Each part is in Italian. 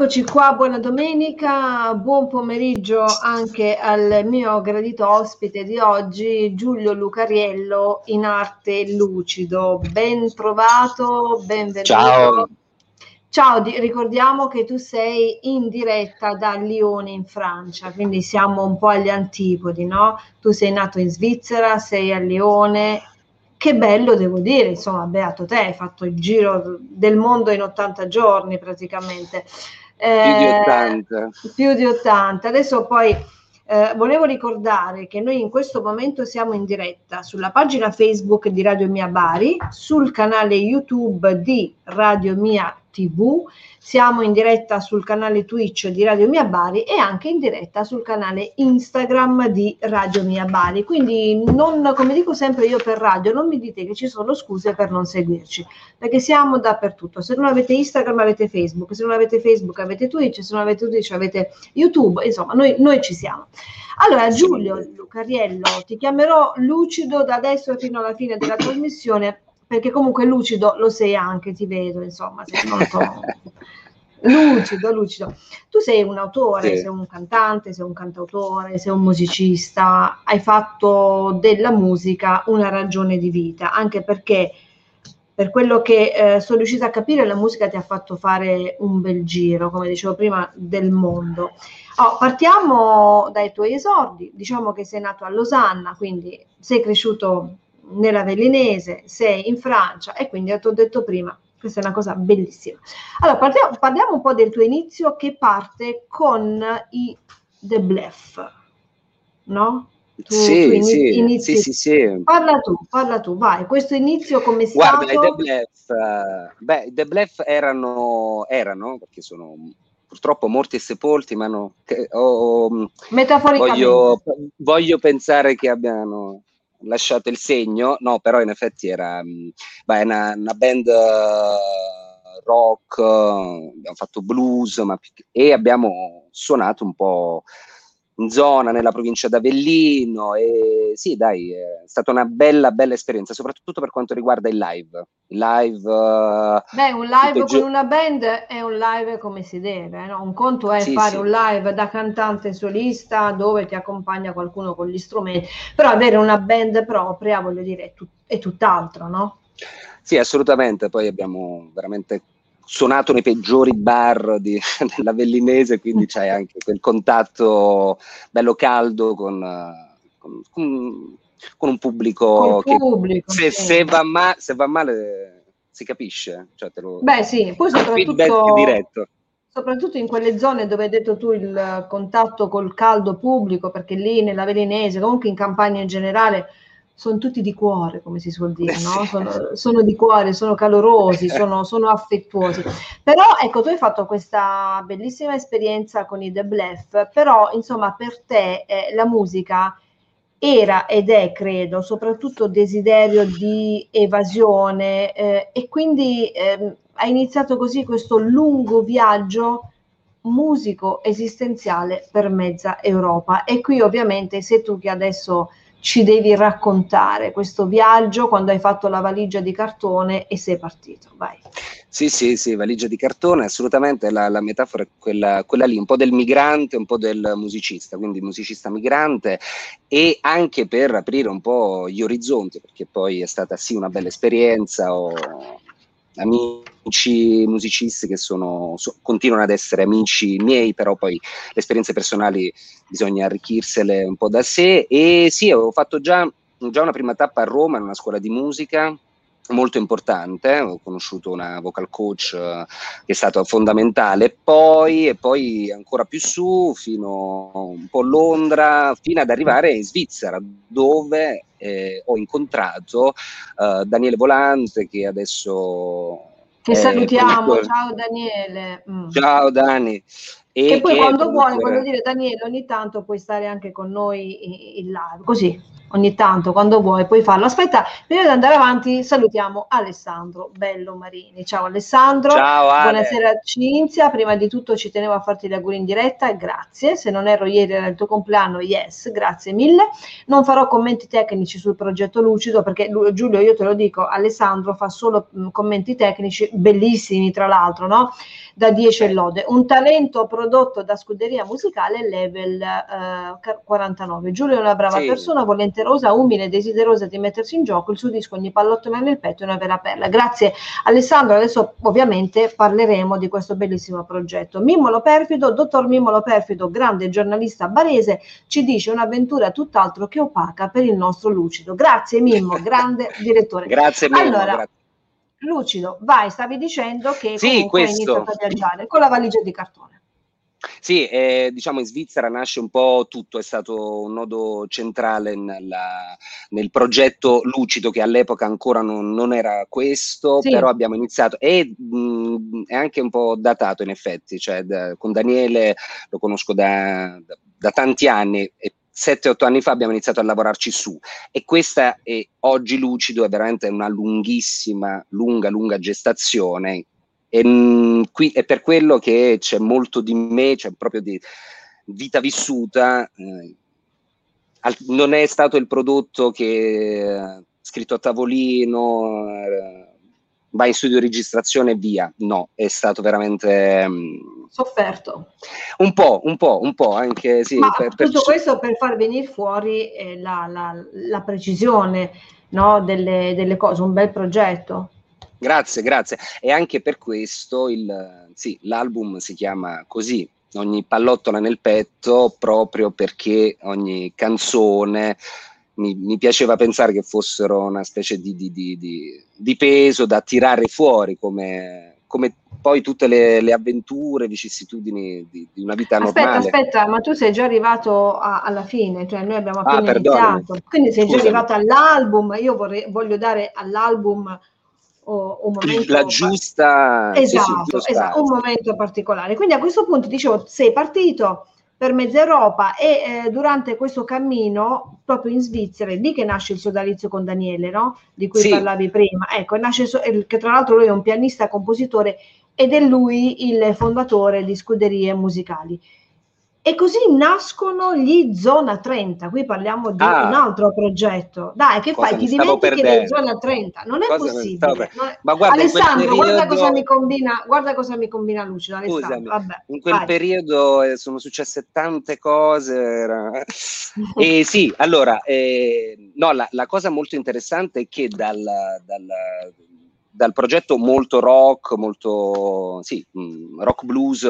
Eccoci qua, buona domenica, buon pomeriggio anche al mio gradito ospite di oggi, Giulio Lucariello in arte lucido. Ben trovato, benvenuto. Ciao. Ciao, ricordiamo che tu sei in diretta da Lione in Francia, quindi siamo un po' agli antipodi, no? Tu sei nato in Svizzera, sei a Lione. Che bello, devo dire, insomma, beato te, hai fatto il giro del mondo in 80 giorni praticamente. Eh, più di 80. Più di 80. Adesso poi eh, volevo ricordare che noi in questo momento siamo in diretta sulla pagina Facebook di Radio Mia Bari, sul canale YouTube di Radio Mia TV, siamo in diretta sul canale Twitch di Radio Mia Bari e anche in diretta sul canale Instagram di Radio Mia Bari. Quindi non, come dico sempre io per radio, non mi dite che ci sono scuse per non seguirci, perché siamo dappertutto. Se non avete Instagram avete Facebook, se non avete Facebook avete Twitch, se non avete Twitch avete YouTube, insomma, noi, noi ci siamo. Allora, Giulio Lucariello, ti chiamerò lucido da adesso fino alla fine della trasmissione perché comunque lucido lo sei anche, ti vedo, insomma, sei molto lucido, lucido. Tu sei un autore, sì. sei un cantante, sei un cantautore, sei un musicista, hai fatto della musica una ragione di vita, anche perché per quello che eh, sono riuscita a capire, la musica ti ha fatto fare un bel giro, come dicevo prima, del mondo. Oh, partiamo dai tuoi esordi, diciamo che sei nato a Losanna, quindi sei cresciuto nella Velinese, sei in Francia e quindi ti ho detto prima, questa è una cosa bellissima. Allora, partiamo, parliamo un po' del tuo inizio che parte con i The Bluff, no? Tu, sì, tu inizi, sì, inizi, sì, sì, sì, Parla tu, parla tu, vai. Questo inizio come si Guarda, i The Bluff, uh, beh, i The Bluff erano, erano, perché sono purtroppo morti e sepolti, ma no, che, oh, Metaforicamente. Voglio, voglio pensare che abbiano lasciato il segno, no, però in effetti era mm, beh, una, una, band uh, rock, abbiamo fatto blues ma, e abbiamo suonato un po' in zona nella provincia d'Avellino e sì dai è stata una bella bella esperienza soprattutto per quanto riguarda il live live uh, beh un live con una band è un live come si deve no? un conto è sì, fare sì. un live da cantante solista dove ti accompagna qualcuno con gli strumenti però avere una band propria voglio dire è, tut- è tutt'altro no? Sì, assolutamente. Poi abbiamo veramente suonato nei peggiori bar di, della Vellinese, quindi c'hai anche quel contatto bello caldo con, con, con, con un pubblico, che pubblico, se, sì. se, va ma, se, va male si capisce. Cioè lo, Beh sì, poi soprattutto, diretto. soprattutto in quelle zone dove hai detto tu il contatto col caldo pubblico, perché lì nella Velinese, comunque in campagna in generale, sono tutti di cuore, come si suol dire, no? sono, sono, di cuore, sono calorosi, sono, sono, affettuosi. Però ecco, tu hai fatto questa bellissima esperienza con i The Bluff, però insomma per te eh, la musica era ed è, credo, soprattutto desiderio di evasione eh, e quindi eh, hai iniziato così questo lungo viaggio musico esistenziale per mezza Europa. E qui ovviamente sei tu che adesso ci devi raccontare questo viaggio quando hai fatto la valigia di cartone e sei partito. Vai. Sì, sì, sì, valigia di cartone, assolutamente la, la metafora è quella, quella, lì, un po' del migrante, un po' del musicista, quindi musicista migrante e anche per aprire un po' gli orizzonti, perché poi è stata sì una bella esperienza, ho amici musicisti che sono, so, continuano ad essere amici miei, però poi le esperienze personali bisogna arricchirsele un po' da sé. E sì, avevo fatto già, già una prima tappa a Roma in una scuola di musica molto importante, ho conosciuto una vocal coach uh, che è stata fondamentale, poi e poi ancora più su, fino un po' a Londra, fino ad arrivare in Svizzera, dove eh, ho incontrato uh, Daniele Volante che adesso... Che salutiamo, ciao Daniele. Mm. Ciao Dani. E, e poi quando vuoi, voglio dire Daniele, ogni tanto puoi stare anche con noi in live, così ogni tanto quando vuoi puoi farlo. Aspetta, prima di andare avanti salutiamo Alessandro Bello Marini. Ciao Alessandro. Ciao Ale. Buonasera Cinzia, prima di tutto ci tenevo a farti gli auguri in diretta, grazie. Se non ero ieri era il tuo compleanno, yes, grazie mille. Non farò commenti tecnici sul progetto Lucido perché Giulio, io te lo dico, Alessandro fa solo commenti tecnici bellissimi tra l'altro, no? da 10 e lode. Un talento prodotto da scuderia musicale level eh, 49. Giulio è una brava sì. persona, volenterosa, umile, desiderosa di mettersi in gioco. Il suo disco Ogni pallottola nel petto è una vera perla. Grazie Alessandro. Adesso ovviamente parleremo di questo bellissimo progetto. Mimmolo Perfido, dottor Mimmolo Perfido, grande giornalista barese, ci dice un'avventura tutt'altro che opaca per il nostro Lucido. Grazie Mimmo, grande direttore. Grazie Mimmo. Allora, grazie. Lucido, vai, stavi dicendo che sì, comunque hai iniziato a viaggiare con la valigia di cartone. Sì, eh, diciamo in Svizzera nasce un po' tutto, è stato un nodo centrale nella, nel progetto Lucido che all'epoca ancora non, non era questo, sì. però abbiamo iniziato e mh, è anche un po' datato in effetti, cioè da, con Daniele lo conosco da, da, da tanti anni e 7-8 anni fa abbiamo iniziato a lavorarci su e questa è oggi lucido è veramente una lunghissima, lunga, lunga gestazione e mh, qui è per quello che c'è molto di me, c'è proprio di vita vissuta. Eh, al, non è stato il prodotto che eh, scritto a tavolino, eh, vai in studio di registrazione e via. No, è stato veramente... Mh, sofferto. Un po', un po', un po', anche sì. Ma per, tutto per... questo per far venire fuori eh, la, la, la, precisione no, delle, delle, cose, un bel progetto. Grazie, grazie. E anche per questo il, sì, l'album si chiama così, ogni pallottola nel petto, proprio perché ogni canzone mi, mi, piaceva pensare che fossero una specie di, di, di, di peso da tirare fuori come, come poi tutte le, le avventure, vicissitudini di, di, una vita aspetta, normale. Aspetta, ma tu sei già arrivato a, alla fine, cioè noi abbiamo ah, appena ah, iniziato, quindi sei Scusami. già arrivato all'album, io vorrei, voglio dare all'album oh, un momento... La giusta... Esatto, sì, esatto, un momento particolare. Quindi a questo punto dicevo, sei partito per mezza Europa e eh, durante questo cammino proprio in Svizzera è lì che nasce il sodalizio con Daniele, no? di cui sì. parlavi prima. Ecco, nasce che tra l'altro lui è un pianista compositore ed è lui il fondatore di Scuderie Musicali. E così nascono gli Zona 30, qui parliamo di ah, un altro progetto. Dai, che fai? Ti dimentichi del Zona 30? Non è cosa possibile. Non. Ma guarda, Alessandro, periodo... guarda cosa mi combina, guarda cosa mi combina Lucido. Scusami, Vabbè, in quel vai. periodo eh, sono successe tante cose. Era... e sì, allora, eh, no, la, la, cosa molto interessante è che dal, dal dal progetto molto rock, molto sì, mm, rock blues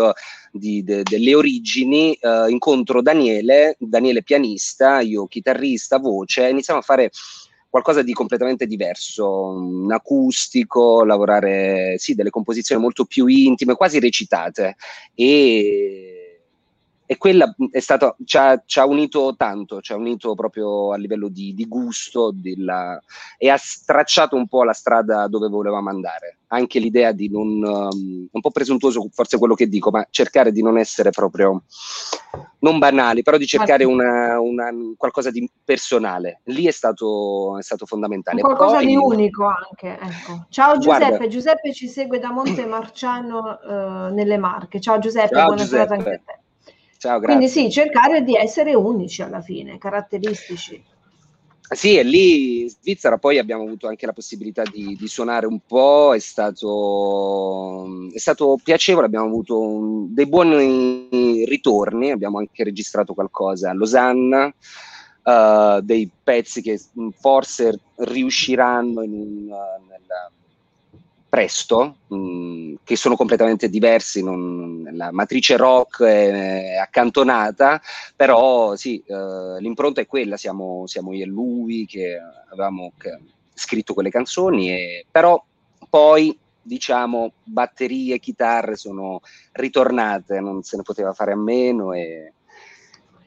di, de, delle origini, eh, incontro Daniele, Daniele pianista, io chitarrista, voce, iniziamo a fare qualcosa di completamente diverso, un acustico, lavorare sì, delle composizioni molto più intime, quasi recitate. E e quella è stata, ci ha, ci ha, unito tanto, ci ha unito proprio a livello di, di gusto della, e ha stracciato un po' la strada dove volevamo andare. Anche l'idea di non, um, un po' presuntuoso forse quello che dico, ma cercare di non essere proprio, non banali, però di cercare una, una, qualcosa di personale. Lì è stato, è stato fondamentale. Qualcosa Poi, di unico anche. Ecco. Ciao Giuseppe, guarda, Giuseppe ci segue da Monte Marciano uh, nelle Marche. Ciao Giuseppe, ciao, buonasera Giuseppe. anche a te. Ciao, grazie. Quindi sì, cercare di essere unici alla fine, caratteristici. Sì, e lì in Svizzera poi abbiamo avuto anche la possibilità di, di suonare un po', è stato, è stato piacevole, abbiamo avuto un, dei buoni ritorni, abbiamo anche registrato qualcosa a Losanna, uh, dei pezzi che forse riusciranno in un, uh, nel, presto, mh, mm, che sono completamente diversi, non, la matrice rock è, è accantonata, però sì, eh, l'impronta è quella, siamo, siamo, io e lui che avevamo che, scritto quelle canzoni, e, però poi diciamo batterie, chitarre sono ritornate, non se ne poteva fare a meno e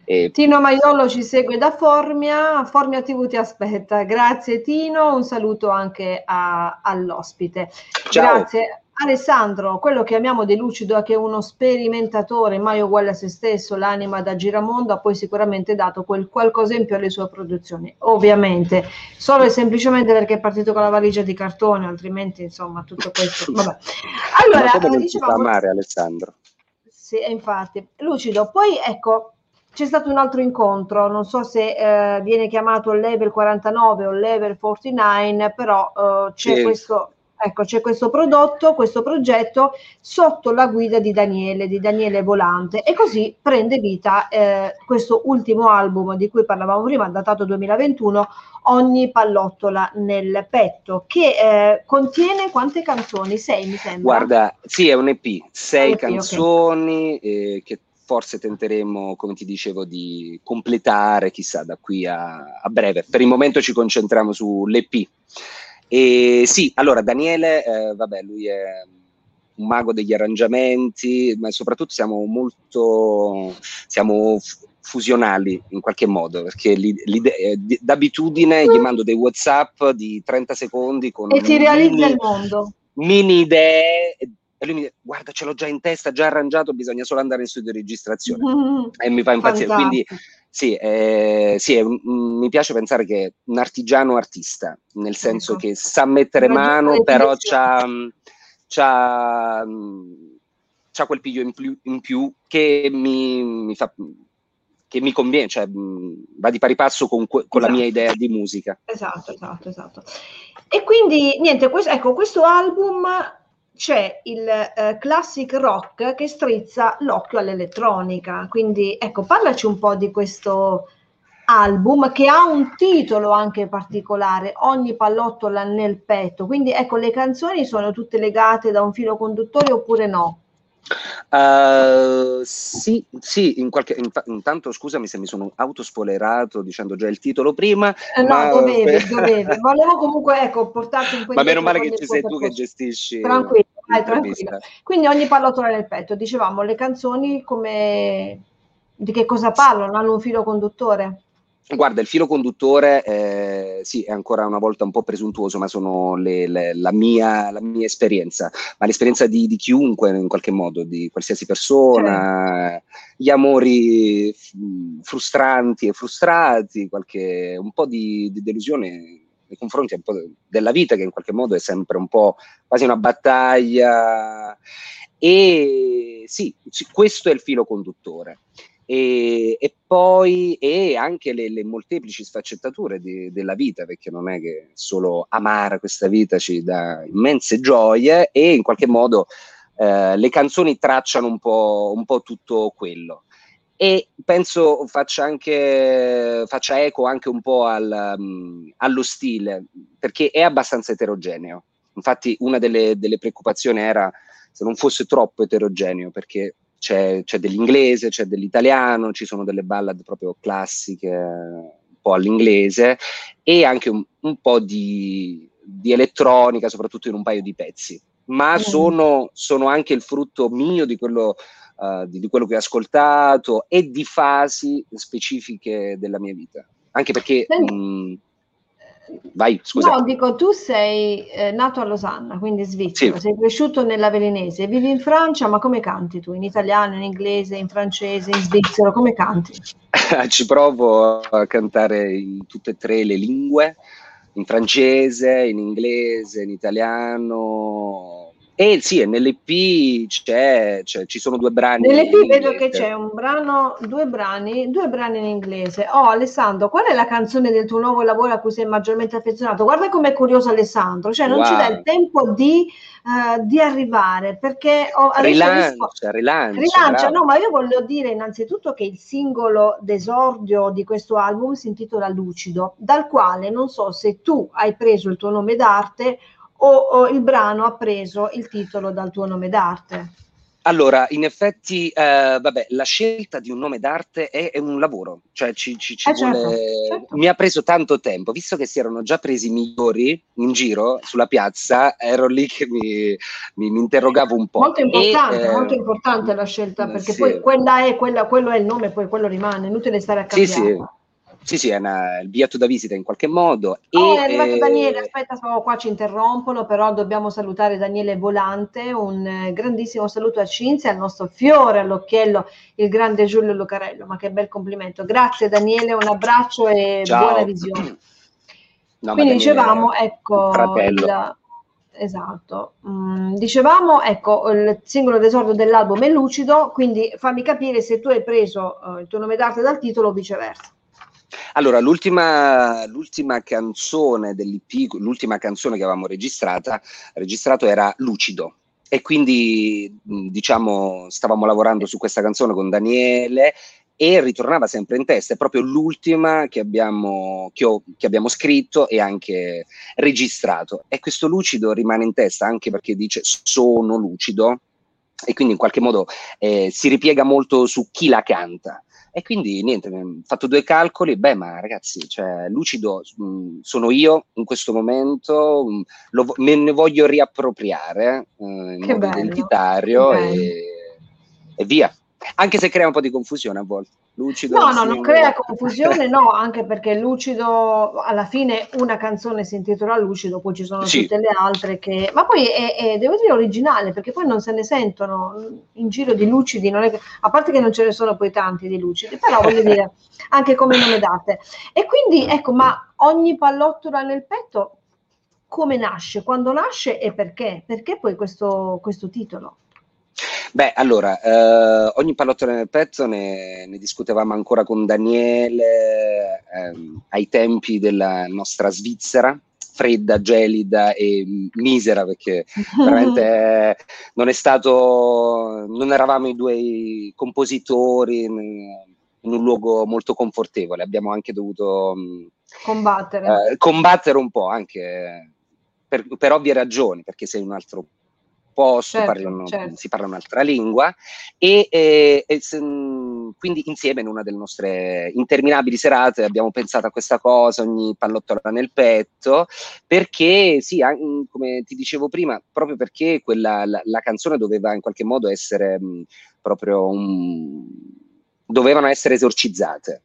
e... Tino Maiolo ci segue da Formia, Formia TV ti aspetta. Grazie Tino, un saluto anche a, all'ospite. Ciao. Grazie. Alessandro, quello che amiamo di Lucido è che è uno sperimentatore mai uguale a se stesso, l'anima da giramondo, ha poi sicuramente dato quel qualcosa in più alle sue produzioni. Ovviamente, solo e semplicemente perché è partito con la valigia di cartone, altrimenti insomma tutto questo. Vabbè. Allora, dicevamo, amare Alessandro. Sì, infatti. Lucido, poi ecco, c'è stato un altro incontro, non so se eh, viene chiamato level 49 o level 49, però eh, c'è sì. questo Ecco, c'è questo prodotto, questo progetto sotto la guida di Daniele, di Daniele Volante e così prende vita eh, questo ultimo album di cui parlavamo prima, datato 2021, Ogni pallottola nel petto, che eh, contiene quante canzoni? Sei mi sembra? Guarda, sì, è un EP, sei EP, canzoni okay. eh, che forse tenteremo, come ti dicevo, di completare, chissà, da qui a, a breve. Per il momento ci concentriamo sull'EP. E sì, allora Daniele, eh, vabbè, lui è un mago degli arrangiamenti, ma soprattutto siamo molto siamo fusionali in qualche modo, perché eh, d'abitudine gli mando dei WhatsApp di 30 secondi con e ti realizza il mondo. Mini idee e lui mi dice guarda ce l'ho già in testa, già arrangiato, bisogna solo andare in studio di registrazione mm-hmm. e mi fa impazzire. Fantastico. Quindi sì, eh, sì un, mi piace pensare che è un artigiano artista, nel senso ecco. che sa mettere mano, però c'ha, c'ha, c'ha, quel piglio in più, in più che mi, mi, fa che mi conviene, cioè va di pari passo con, con esatto. la mia esatto. idea di musica. Esatto, esatto, esatto. E quindi niente, questo, ecco, questo album c'è il eh, classic rock che strizza l'occhio all'elettronica. Quindi ecco, parlaci un po' di questo album che ha un titolo anche particolare, Ogni pallottola nel petto. Quindi ecco, le canzoni sono tutte legate da un filo conduttore oppure no? Uh, sì, sì, in qualche, in, intanto scusami se mi sono autospoilerato dicendo già il titolo prima. Eh, no, ma... dovevi, dovevi. Volevo comunque ecco, portarti in questo. Ma meno male che ci sei tu che gestisci. Tranquillo, vai, tranquillo. Quindi ogni pallottola nel petto, dicevamo, le canzoni come di che cosa parlano? Hanno un filo conduttore? Guarda, il filo conduttore, eh, sì, è ancora una volta un po' presuntuoso, ma sono le, le, la, mia, la, mia, esperienza, ma l'esperienza di, di, chiunque in qualche modo, di qualsiasi persona, certo. gli amori frustranti e frustrati, qualche, un po' di, di delusione nei confronti della vita, che in qualche modo è sempre un po' quasi una battaglia. E sì, questo è il filo conduttore e, e poi e anche le, le molteplici sfaccettature di, della vita, perché non è che solo amare questa vita ci dà immense gioie e in qualche modo eh, le canzoni tracciano un po', un po' tutto quello e penso faccia, anche, faccia eco anche un po' al, um, allo stile, perché è abbastanza eterogeneo. Infatti una delle, delle, preoccupazioni era se non fosse troppo eterogeneo, perché c'è, c'è dell'inglese, c'è dell'italiano, ci sono delle ballad proprio classiche, un po' all'inglese, e anche un, un po' di, di, elettronica, soprattutto in un paio di pezzi. Ma mm. sono, sono anche il frutto mio di quello, uh, di, di quello che ho ascoltato e di fasi specifiche della mia vita. Anche perché... Mh, Vai, scusa. No, dico, tu sei eh, nato a Losanna, quindi Svizzera, sì. sei cresciuto nella Velenese, vivi in Francia, ma come canti tu? In italiano, in inglese, in francese, in svizzero, come canti? Ci provo a cantare in tutte e tre le lingue, in francese, in inglese, in italiano, e sì, nell'EP c'è, c'è, ci sono due brani. Nell'EP vedo che c'è un brano, due brani, due brani in inglese. Oh, Alessandro, qual è la canzone del tuo nuovo lavoro a cui sei maggiormente affezionato? Guarda com'è curioso Alessandro, cioè non wow. ci dà il tempo di, uh, di arrivare perché ho rilancia, rilancia, rilancia no, ma io voglio dire innanzitutto che il singolo d'esordio di questo album si intitola Lucido, dal quale non so se tu hai preso il tuo nome d'arte o, o il brano ha preso il titolo dal tuo nome d'arte? Allora, in effetti, eh, vabbè, la scelta di un nome d'arte è, è un lavoro, cioè ci, ci, ci eh certo, vuole... certo. mi ha preso tanto tempo, visto che si erano già presi i migliori in giro sulla piazza, ero lì che mi, mi, mi interrogavo un po'. Molto importante, e, molto importante la scelta, perché sì. poi quella è, quella, quello è il nome, poi quello rimane, inutile stare a cambiare. Sì, sì. Sì, sì, è una, il biglietto da visita in qualche modo. Oh, e, è arrivato eh... Daniele, aspetta, qua, ci interrompono, però dobbiamo salutare Daniele Volante, un eh, grandissimo saluto a Cinzia, al nostro fiore all'occhiello, il grande Giulio Lucarello, ma che bel complimento. Grazie Daniele, un abbraccio e Ciao. buona visione. No, Quindi dicevamo, ecco, il, esatto, mm, dicevamo, ecco, il singolo d'esordio dell'album è lucido, quindi fammi capire se tu hai preso uh, il tuo nome d'arte dal titolo o viceversa. Allora, l'ultima, l'ultima canzone dell'IP, l'ultima canzone che avevamo registrato era Lucido. E quindi, diciamo, stavamo lavorando su questa canzone con Daniele e ritornava sempre in testa. È proprio l'ultima che abbiamo, che, ho, che abbiamo scritto e anche registrato. E questo lucido rimane in testa anche perché dice sono lucido e quindi in qualche modo eh, si ripiega molto su chi la canta. E quindi niente, ho fatto due calcoli, beh ma ragazzi, cioè, lucido mh, mm, sono io in questo momento, mh, mm, lo, me ne voglio riappropriare eh, in che modo bello, identitario e, e via. Anche se crea un po' di confusione a volte. Lucido, no, no, non crea confusione, no, anche perché Lucido, alla fine una canzone si intitola Lucido, poi ci sono sì. tutte le altre che... Ma poi è, è, devo dire, originale, perché poi non se ne sentono in giro di lucidi, che... a parte che non ce ne sono poi tanti di lucidi, però voglio dire, anche come nome date. E quindi, ecco, ma ogni pallottola nel petto come nasce? Quando nasce e perché? Perché poi questo, questo titolo? Beh, allora, eh, ogni pallottone nel petto ne, ne, discutevamo ancora con Daniele ehm, ai tempi della nostra Svizzera, fredda, gelida e misera perché veramente non è stato, non eravamo i due compositori in, in un luogo molto confortevole, abbiamo anche dovuto combattere, eh, combattere un po' anche per, per ovvie ragioni, perché sei un altro posto, certo, parlano, certo. si parla un'altra lingua e, e, e se, quindi insieme in una delle nostre interminabili serate abbiamo pensato a questa cosa, ogni pallottola nel petto, perché sì, come ti dicevo prima, proprio perché quella, la, la canzone doveva in qualche modo essere mh, proprio un... dovevano essere esorcizzate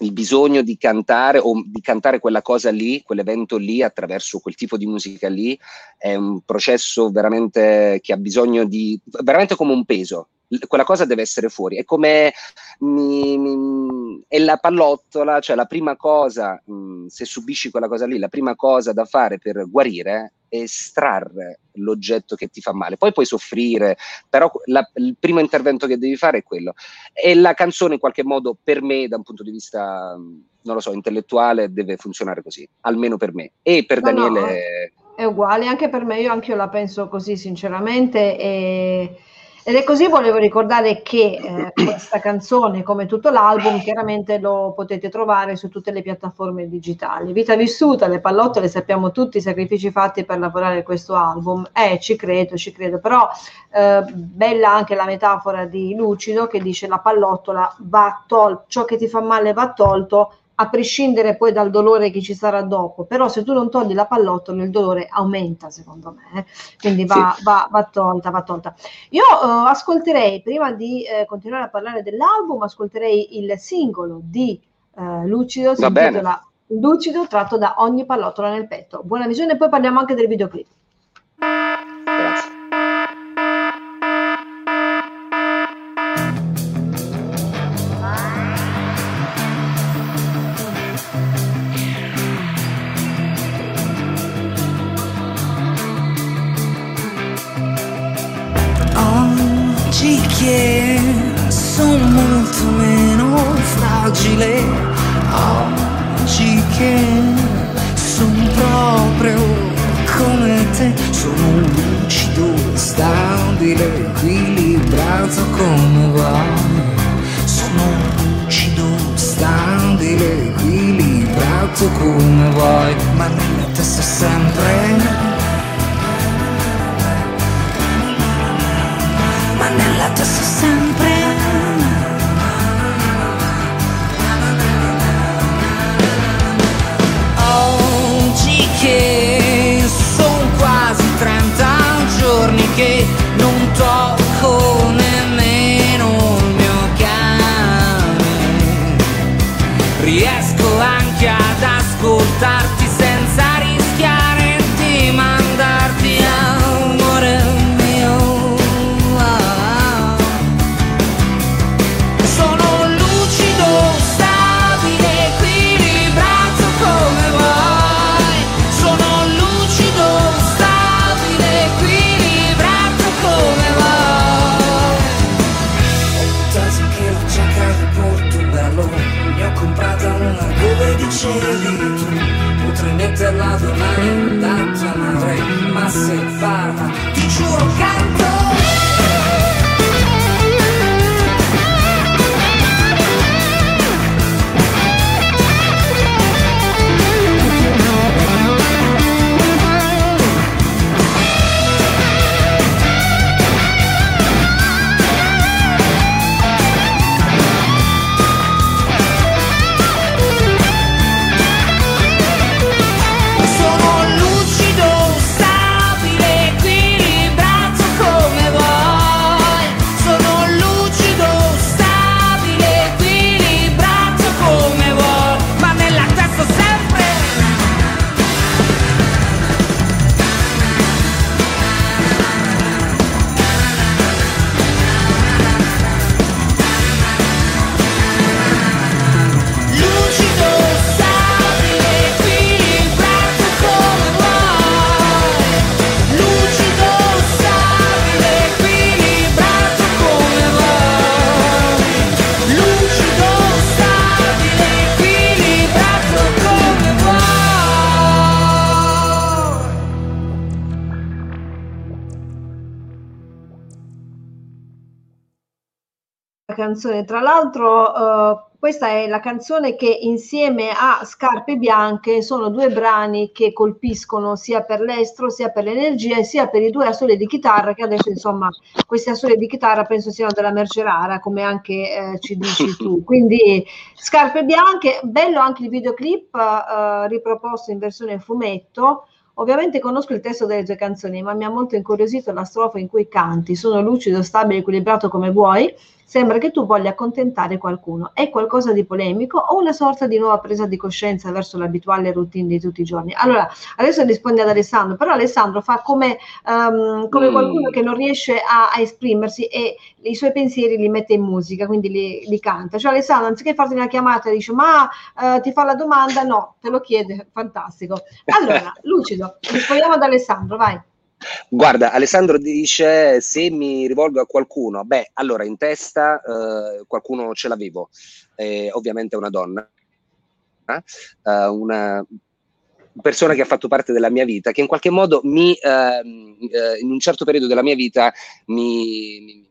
il bisogno di cantare o di cantare quella cosa lì, quell'evento lì attraverso quel tipo di musica lì è un processo veramente che ha bisogno di veramente come un peso. Quella cosa deve essere fuori. È come mi, mi, è la pallottola, cioè la prima cosa, mh, se subisci quella cosa lì, la prima cosa da fare per guarire estrarre l'oggetto che ti fa male. Poi puoi soffrire, però la, il primo intervento che devi fare è quello. E la canzone in qualche modo per me, da un punto di vista, non lo so, intellettuale, deve funzionare così, almeno per me. E per no, Daniele... No, è uguale, anche per me, io anche io la penso così sinceramente. E ed è così volevo ricordare che eh, questa canzone, come tutto l'album, chiaramente lo potete trovare su tutte le piattaforme digitali. Vita vissuta, le pallottole, sappiamo tutti i sacrifici fatti per lavorare questo album. Eh, ci credo, ci credo, però eh, bella anche la metafora di Lucido che dice la pallottola va tolto, ciò che ti fa male va tolto, a prescindere poi dal dolore che ci sarà dopo, però se tu non togli la pallottola il dolore aumenta secondo me, eh? quindi va, sì. va, va, tolta, va tolta. Io uh, ascolterei, prima di uh, continuare a parlare dell'album, ascolterei il singolo di uh, Lucido, si intitola Lucido, tratto da ogni pallottola nel petto. Buona visione, poi parliamo anche del videoclip. Fragile oggi che sono proprio come te. Sono lucido, stabile, equilibrato come vuoi sono lucido, stabile, equilibrato come vuoi. Ma nella testa sempre. Nella testa sempre ascoltarti senza rischiare di mandarti amore mio. Sono lucido, stabile, equilibrato come vuoi. Sono lucido, stabile, equilibrato come vuoi. Ho tanto che la giacca di Portogallo, ne ho comprata una dove dicevi. Parla, ti canzone, tra l'altro, eh, questa è la canzone che insieme a Scarpe Bianche sono due brani che colpiscono sia per l'estro, sia per l'energia, sia per i due assoli di chitarra, che adesso, insomma, questi assoli di chitarra penso siano della merce rara, come anche eh, ci dici tu. Quindi Scarpe Bianche, bello anche il videoclip eh, riproposto in versione fumetto. Ovviamente conosco il testo delle tue canzoni, ma mi ha molto incuriosito la strofa in cui canti. Sono lucido, stabile, equilibrato come vuoi. Sembra che tu voglia accontentare qualcuno. È qualcosa di polemico o una sorta di nuova presa di coscienza verso l'abituale routine di tutti i giorni? Allora, adesso rispondi ad Alessandro, però Alessandro fa come, ehm, come Mm. qualcuno che non riesce a, a esprimersi e i suoi pensieri li mette in musica, quindi li, li canta. Cioè Alessandro, anziché farti una chiamata, dice ma eh, ti fa la domanda, no, te lo chiede, fantastico. Allora, lucido, rispondiamo ad Alessandro, vai. Guarda, Alessandro dice se mi rivolgo a qualcuno, beh, allora in testa eh, qualcuno ce l'avevo, eh, ovviamente una donna, eh, una persona che ha fatto parte della mia vita, che in qualche modo mi, ehm, eh, in un certo periodo della mia vita mi, mi-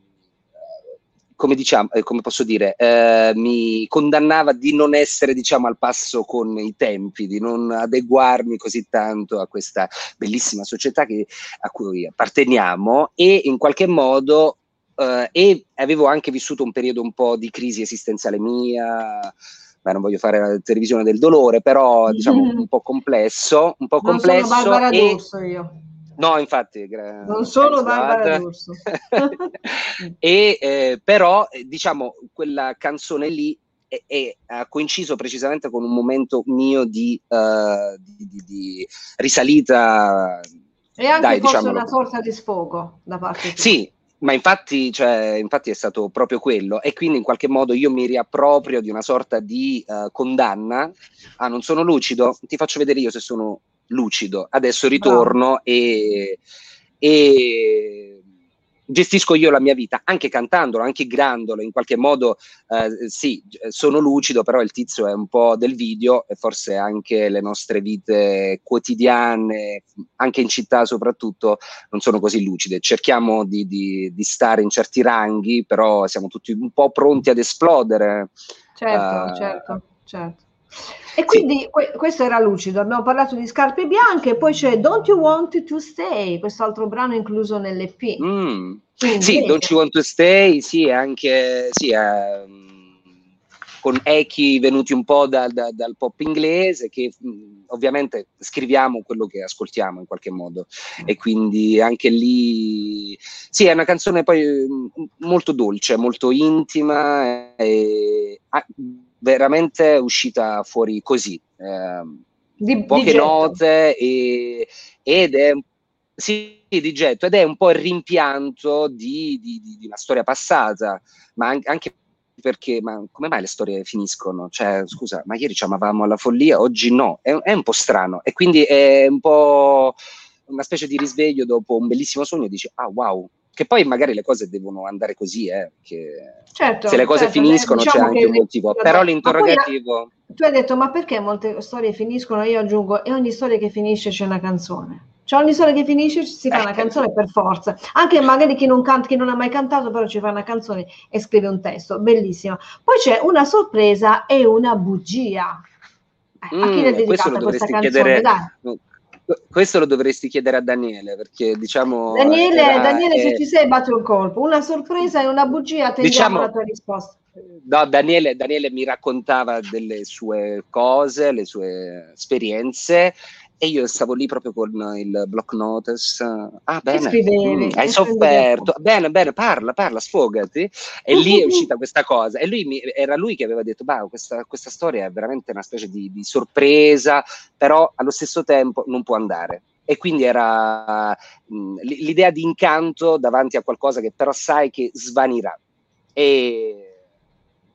come diciamo, eh, come posso dire, eh, mi condannava di non essere, diciamo, al passo con i tempi, di non adeguarmi così tanto a questa bellissima società che- a cui apparteniamo e in qualche modo eh, e avevo anche vissuto un periodo un po' di crisi esistenziale mia, beh, non voglio fare la televisione del dolore, però diciamo Mhm. un po' complesso, un po' Non complesso sono Barbara e D'Urso io. No, infatti, gra- Non sono Barbara. D'Urso. e eh, però, eh, diciamo, quella canzone lì è- è- ha coinciso precisamente con un momento mio di, eh, di- di- di risalita. E anche Dai, forse una sorta di sfogo da parte tua. Sì, ma infatti, cioè, infatti è stato proprio quello e quindi in qualche modo io mi riapproprio di una sorta di eh, condanna. Ah, non sono lucido? Ti faccio vedere io se sono lucido. Adesso ritorno e, e gestisco io la mia vita, anche cantandolo, anche grandolo, in qualche modo eh, sì, sono lucido, però il tizio è un po' del video e forse anche le nostre vite quotidiane, anche in città soprattutto, non sono così lucide. Cerchiamo di, di- di stare in certi ranghi, però siamo tutti un po' pronti ad esplodere. Certo, Eh, certo, certo. E quindi que- questo era lucido, abbiamo parlato di scarpe bianche, poi c'è Don't You Want to Stay, questo altro brano incluso nell'EP. Mm. Quindi, Sì, Don't You Want to Stay, sì, anche sì, ehm, con echi venuti un po' dal, da- dal pop inglese, che mh, ovviamente scriviamo quello che ascoltiamo in qualche modo. E quindi anche lì, sì, è una canzone poi mh, molto dolce, molto intima, e ah, veramente uscita fuori così. ehm, di, di poche getto. note e- ed è sì, di getto ed è un po' il rimpianto di, di- di- di una storia passata, ma an- anche perché ma come mai le storie finiscono? Cioè, scusa, ma ieri ci amavamo alla follia, oggi no, è, è un po' strano e quindi è un po' una specie di risveglio dopo un bellissimo sogno dici, ah wow, che poi magari le cose devono andare così, eh, che Certo, se le cose certo, finiscono eh, diciamo c'è anche che un motivo, ma però l'interrogativo... Tu hai detto, ma perché molte storie finiscono? Io aggiungo, e ogni storia che finisce c'è una canzone. C'è ogni storia che finisce si fa una Eh. canzone per forza. Anche magari chi non, canta, chi non ha mai cantato, però ci fa una canzone e scrive un testo. Bellissima. Poi c'è una sorpresa e una bugia. Eh, a chi Mm, è dedicata questa canzone? chiedere. Dai. Questo lo dovresti chiedere a Daniele, perché diciamo. Daniele, era- Daniele, se è- ci sei, batti un colpo. Una sorpresa e una bugia, attendiamo Diciamo- la tua risposta. No, Daniele, Daniele mi raccontava delle sue cose, le sue esperienze e io stavo lì proprio con il block notice. Ah, bene, scrivevi? Mm, hai sofferto. Bene, bene, parla, parla, sfogati. E lì è uscita questa cosa. E lui mi- era lui che aveva detto: "Bah, questa, questa storia è veramente una specie di, di sorpresa, però allo stesso tempo non può andare. E quindi era mh, l- l'idea di incanto davanti a qualcosa che però sai che svanirà. E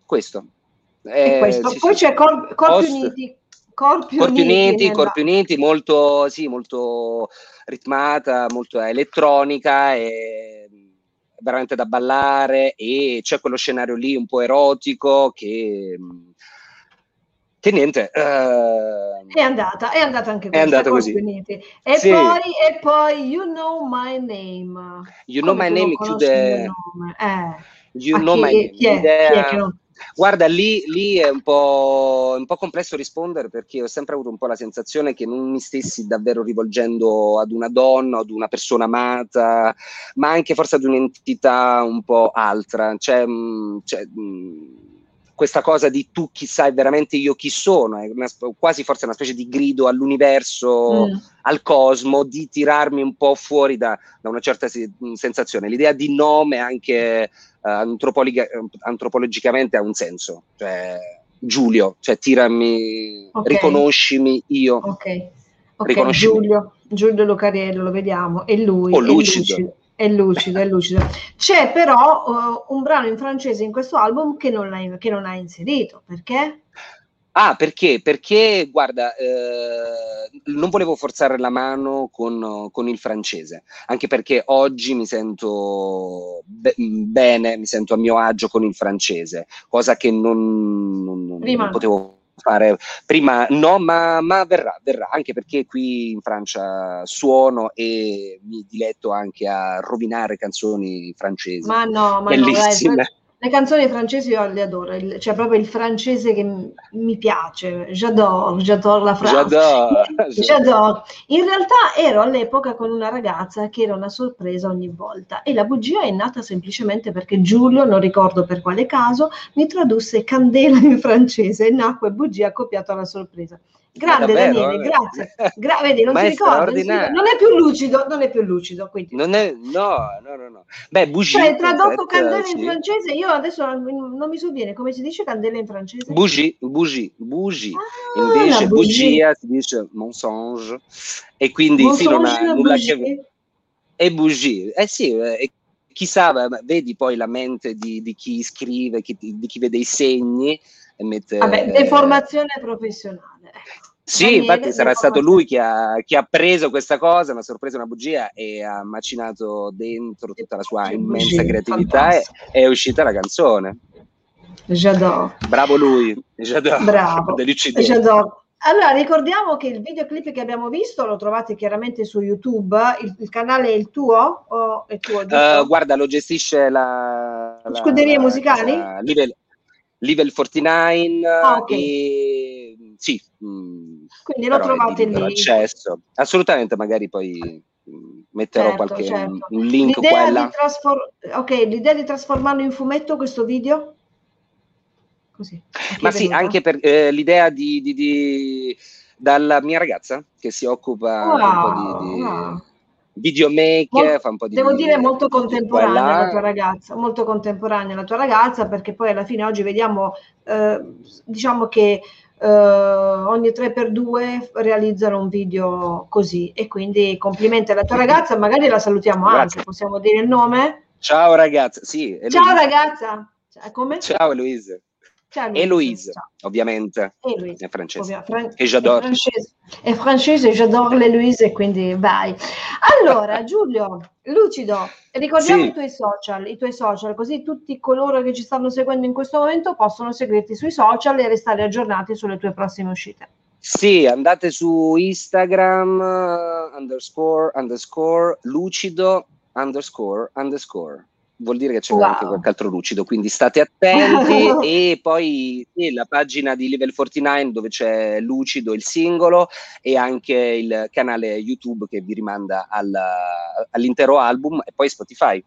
questo. E Eh, questo. sì, Poi sì. c'è Cor- Corpi Post- Uniti. Corpi, Corpi Uniti, nella- Corpi Uniti, molto, sì, molto ritmata, molto elettronica e veramente da ballare e c'è quello scenario lì un po' erotico che, che niente, eh, È andata, è andata anche È questa, andata Corpi così. Uniti. E, Sì. poi, e poi You Know My Name. You Know Come My tu non Name chiude-? Eh. You Know chi, My Name. chi è? l'idea- Chi è che non- Guarda, lì, lì è un po', un po' complesso rispondere perché ho sempre avuto un po' la sensazione che non mi stessi davvero rivolgendo ad una donna, ad una persona amata, ma anche forse ad un'entità un po' altra. Cioè, mh, cioè, mh, questa cosa di tu chi sai veramente io chi sono, è una quasi forse una specie di grido all'universo, Mm. al cosmo, di tirarmi un po' fuori da, da una certa sensazione. L'idea di nome anche antropologicamente ha un senso, cioè Giulio, cioè tirami, Ok. riconoscimi io. Ok, ok, Riconoscimi. Giulio, Giulio Lucariello, lo vediamo, è lui, Oh, è lucido. È lucido, è lucido. C'è però eh, un brano in francese in questo album che non, che non ha inserito, perché? Ah, perché? Perché, guarda, eh, non volevo forzare la mano con, con il francese, anche perché oggi mi sento be- bene, mi sento a mio agio con il francese, cosa che non, non- non- no. potevo fare prima, no, ma, ma verrà, verrà, anche perché qui in Francia suono e mi diletto anche a rovinare canzoni francesi. Ma no, ma no, dai, Bellissime. Le canzoni francesi io le adoro, il- c'è proprio il francese che m- mi piace, j'adore, j'adore la France. J'adore. J'adore. In realtà ero all'epoca con una ragazza che era una sorpresa ogni volta e la bugia è nata semplicemente perché Giulio, non ricordo per quale caso, mi tradusse candela in francese e nacque bugia accoppiato alla sorpresa. Grande davvero? Daniele, grazie. Gra- vedi, non straordinario. non è più lucido, non è più lucido, quindi. Non è, no, no, no, no. Beh, bougie. Cioè, tradotto candela in francese, io adesso non, non mi sovviene come si dice candela in francese. Bougie, bougie, bougie. Ah, Invece bugia si dice mensonge. E quindi sì, non ha Mensonge, nulla a che vedere. E bougie. Eh sì, eh, chissà, vedi poi la mente di, di chi scrive, chi- di chi vede i segni mette... Vabbè, deformazione professionale. ecco. Sì, Daniele, infatti sarà stato lui che ha, che ha preso questa cosa, una sorpresa, una bugia e ha macinato dentro tutta la sua immensa bugie, creatività e è uscita la canzone. J'adore. Bravo lui, j'adore. Bravo. J'adore. Allora, ricordiamo che il videoclip che abbiamo visto lo trovate chiaramente su YouTube. Il, il canale è il tuo? O è tuo? Eh, guarda, lo gestisce la, la- Scuderie la musicali? casa Level, Level 49 Ah, ok. e sì, mm, Quindi lo trovate lì. accesso. Assolutamente, magari poi mm, metterò Certo, qualche certo. un link L'idea e di, trasfor- ok, l'idea di trasformarlo in fumetto questo video? Così. Ma sì, venuta? anche per eh, l'idea di, di- di- dalla mia ragazza che si occupa un po' di, di Wow. Videomaker, Mol- fa un po' di Devo dire molto contemporanea là. la tua ragazza, molto contemporanea la tua ragazza, perché poi alla fine oggi vediamo, eh, diciamo che eh, ogni 3x2 realizzano un video così e quindi complimenti alla tua ragazza, magari la salutiamo Grazie. anche, possiamo dire il nome? Ciao ragazza, sì, Ciao ragazza! Cioè, come? Ciao Eloise. Eloise, Ciao. ovviamente, Eloise. è francese. Fran- Che j'adore. È francese, è francese, j'adore l'Eloise, quindi vai. Allora, Giulio, lucido, ricordiamo Sì. i tuoi social, i tuoi social, così tutti coloro che ci stanno seguendo in questo momento possono seguirti sui social e restare aggiornati sulle tue prossime uscite. Sì, andate su Instagram uh, underscore underscore lucido underscore underscore. Vuol dire che c'è Wow. anche qualche altro lucido, quindi state attenti. e poi sì, la pagina di Level 49 dove c'è lucido il singolo e anche il canale YouTube che vi rimanda al- all'intero album e poi Spotify.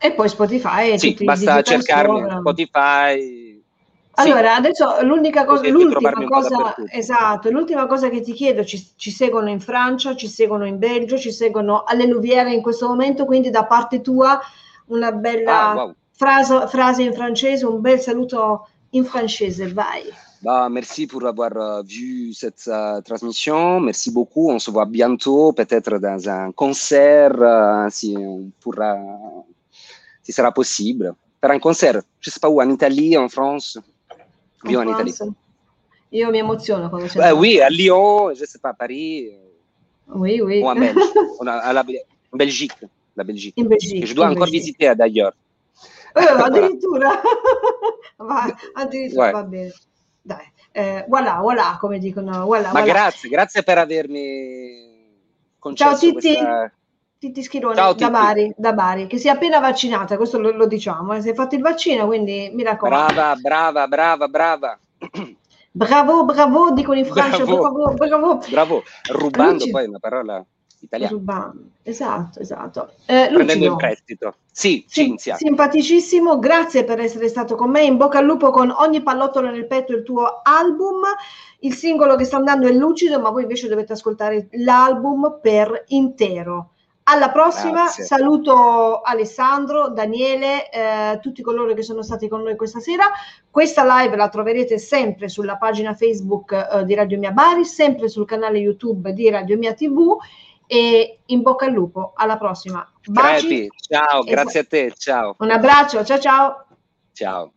E poi Spotify e Sì, basta cercarmi store. Spotify. Sì. Allora, adesso l'unica cosa, l'ultima cosa, esatto, l'ultima cosa che ti chiedo, ci, ci seguono in Francia, ci seguono in Belgio, ci seguono alle Louviere in questo momento, quindi da parte tua una bella Ah, wow. frase, frase in francese, un bel saluto in francese, vai. Bah, merci pour avoir euh, vu cette euh, transmission. Merci beaucoup. On se voit bientôt, peut-être dans un concert, euh, si on pourra, si sera possible. Per un concert, je sais pas où, en Italie, en France. Vivo en Italie. Io mi emoziono quando c'è Eh, oui, à Lyon, je sais pas, à Paris, euh, Oui, oui. ou en Belgique. A- en Belgique, la Belgique. In Belgique. Que je dois encore Belgique. visiter d'ailleurs. Eh, addirittura, Va, addirittura Ouais. va bene. Dai, eh, voilà, voilà, come dicono, voilà, Ma voilà. grazie, grazie per avermi concesso Ciao Titti. questa... Titti Schirone Ciao, da. Bari, da Bari, che si è appena vaccinata, questo lo, lo diciamo, eh, si è fatto il vaccino, quindi mi raccomando. Brava, brava, brava, brava. Bravo, bravo, dicono in Francia, Bravo. bravo, bravo. Bravo, rubando Luci- poi una parola italiana, Rubando. Esatto, esatto. Eh, prendendo in prestito. Sì, sim- Cinzia. simpaticissimo, grazie per essere stato con me, in bocca al lupo con ogni pallottolo nel petto il tuo album. Il singolo che sta andando è lucido, ma voi invece dovete ascoltare l'album per intero. Alla prossima, Grazie. saluto Alessandro, Daniele, eh, tutti coloro che sono stati con noi questa sera. Questa live la troverete sempre sulla pagina Facebook eh, di Radio Mia Bari, sempre sul canale YouTube di Radio Mia TV e in bocca al lupo. Alla prossima. Baci, Crepi, ciao, grazie a te, ciao. un abbraccio, ciao ciao. Ciao.